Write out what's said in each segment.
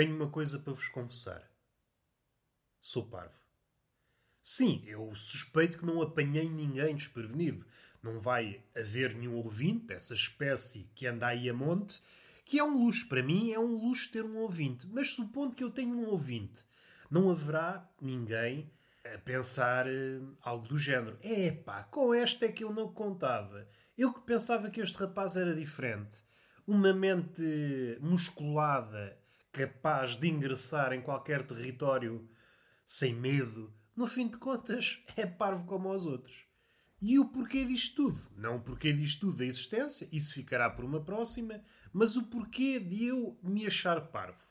Tenho uma coisa para vos confessar. Sou parvo. Sim, eu suspeito que não apanhei ninguém desprevenido. Não vai haver nenhum ouvinte dessa espécie que anda aí a monte, que é um luxo. Para mim é um luxo ter um ouvinte. Mas supondo que eu tenho um ouvinte, não haverá ninguém a pensar uh, algo do género. Epá, com esta é que eu não contava. Eu que pensava que este rapaz era diferente. Uma mente musculada, capaz de ingressar em qualquer território sem medo, no fim de contas é parvo como os outros. E o porquê disto tudo? Não o porquê disto tudo da existência, isso ficará por uma próxima, mas o porquê de eu me achar parvo.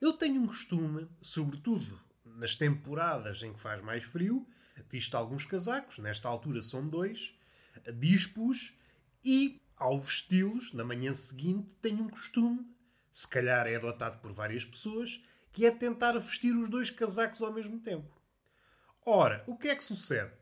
Eu tenho um costume, sobretudo nas temporadas em que faz mais frio, visto alguns casacos, nesta altura são dois, dispo-os e, ao vesti-los, na manhã seguinte, tenho um costume, se calhar é adotado por várias pessoas, que é tentar vestir os dois casacos ao mesmo tempo. Ora, o que é que sucede?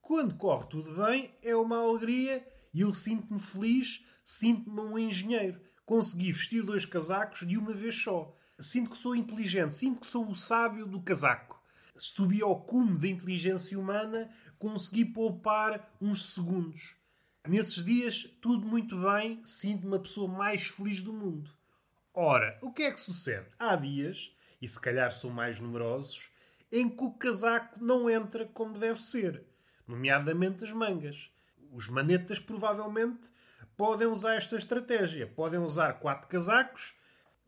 Quando corre tudo bem, é uma alegria e eu sinto-me feliz, sinto-me um engenheiro. Consegui vestir dois casacos de uma vez só. Sinto que sou inteligente, sinto que sou o sábio do casaco. Subi ao cume da inteligência humana, consegui poupar uns segundos. Nesses dias, tudo muito bem, sinto-me a pessoa mais feliz do mundo. Ora, o que é que sucede? Há dias, e se calhar são mais numerosos, em que o casaco não entra como deve ser nomeadamente as mangas. Os manetas provavelmente podem usar esta estratégia. Podem usar quatro casacos.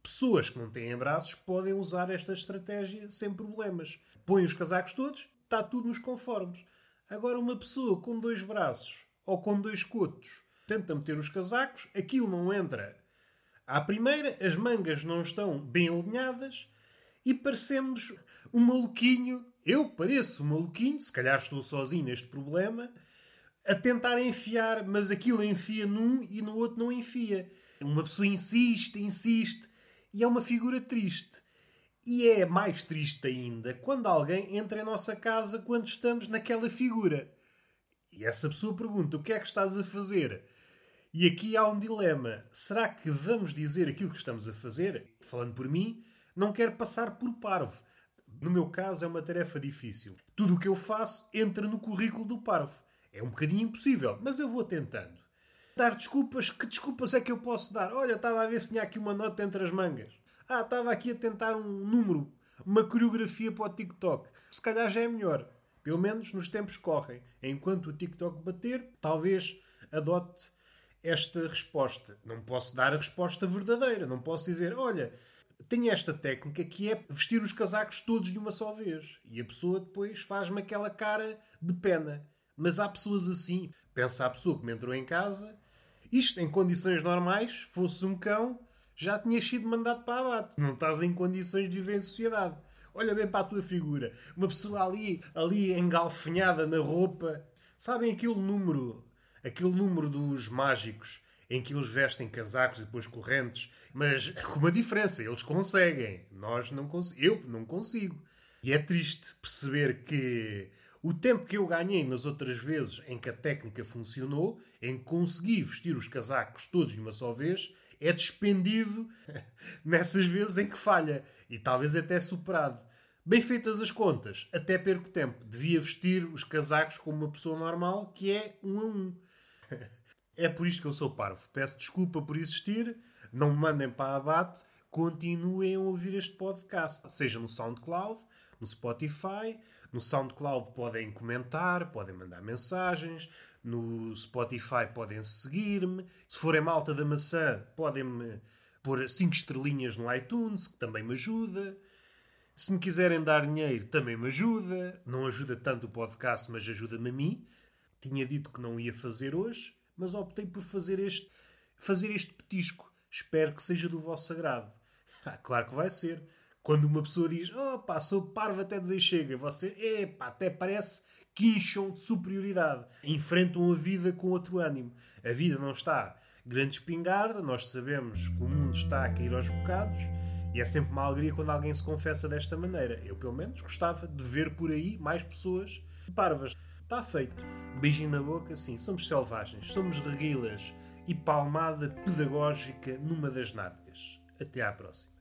Pessoas que não têm braços podem usar esta estratégia sem problemas. Põem os casacos todos, está tudo nos conformes. Agora, uma pessoa com dois braços ou com dois cotos tenta meter os casacos, aquilo não entra. À primeira, as mangas não estão bem alinhadas e parecemos um maluquinho eu pareço maluquinho, se calhar estou sozinho neste problema, a tentar enfiar, mas aquilo enfia num e no outro não enfia. Uma pessoa insiste, insiste, e é uma figura triste. E é mais triste ainda quando alguém entra em nossa casa quando estamos naquela figura. E essa pessoa pergunta: o que é que estás a fazer? E aqui há um dilema. Será que vamos dizer aquilo que estamos a fazer? Falando por mim, não quero passar por parvo. No meu caso, é uma tarefa difícil. Tudo o que eu faço entra no currículo do parvo. É um bocadinho impossível, mas eu vou tentando. Dar desculpas? Que desculpas é que eu posso dar? Olha, estava a ver se tinha aqui uma nota entre as mangas. Ah, estava aqui a tentar um número, uma coreografia para o TikTok. Se calhar já é melhor. Pelo menos nos tempos correm. Enquanto o TikTok bater, talvez adote esta resposta. Não posso dar a resposta verdadeira. Não posso dizer, olha, tem esta técnica que é vestir os casacos todos de uma só vez. E a pessoa depois faz-me aquela cara de pena. Mas há pessoas assim. Pensa a pessoa que me entrou em casa. Isto, em condições normais, fosse um cão, já tinha sido mandado para abate. Não estás em condições de viver em sociedade. Olha bem para a tua figura. Uma pessoa ali, ali engalfinhada na roupa. Sabem aquele número, aquele número dos mágicos em que eles vestem casacos e depois correntes, mas com uma diferença, eles conseguem. Nós não. Eu não consigo. E é triste perceber que o tempo que eu ganhei nas outras vezes em que a técnica funcionou, em que consegui vestir os casacos todos de uma só vez, é despendido nessas vezes em que falha. E talvez até superado. Bem feitas as contas, até perco tempo. Devia vestir os casacos como uma pessoa normal, que é um a um. É por isto que eu sou parvo. Peço desculpa por existir, não me mandem para abate, continuem a ouvir este podcast, seja no SoundCloud, no Spotify. No SoundCloud podem comentar, podem mandar mensagens, no Spotify podem seguir-me. Se forem malta da maçã, podem-me pôr 5 estrelinhas no iTunes, que também me ajuda. Se me quiserem dar dinheiro, também me ajuda. Não ajuda tanto o podcast, mas ajuda-me a mim. Tinha dito que não ia fazer hoje mas optei por fazer este, fazer este petisco. Espero que seja do vosso sagrado. Ah, claro que vai ser. Quando uma pessoa diz, oh sou parvo até dizer chega, você, epá, até parece quincham de superioridade. Enfrentam a vida com outro ânimo. A vida não está grande espingarda, nós sabemos que o mundo está a cair aos bocados e é sempre uma alegria quando alguém se confessa desta maneira. Eu, pelo menos, gostava de ver por aí mais pessoas parvas. Está feito. Beijinho na boca, sim, somos selvagens, somos reguilas e palmada pedagógica numa das nádegas. Até à próxima.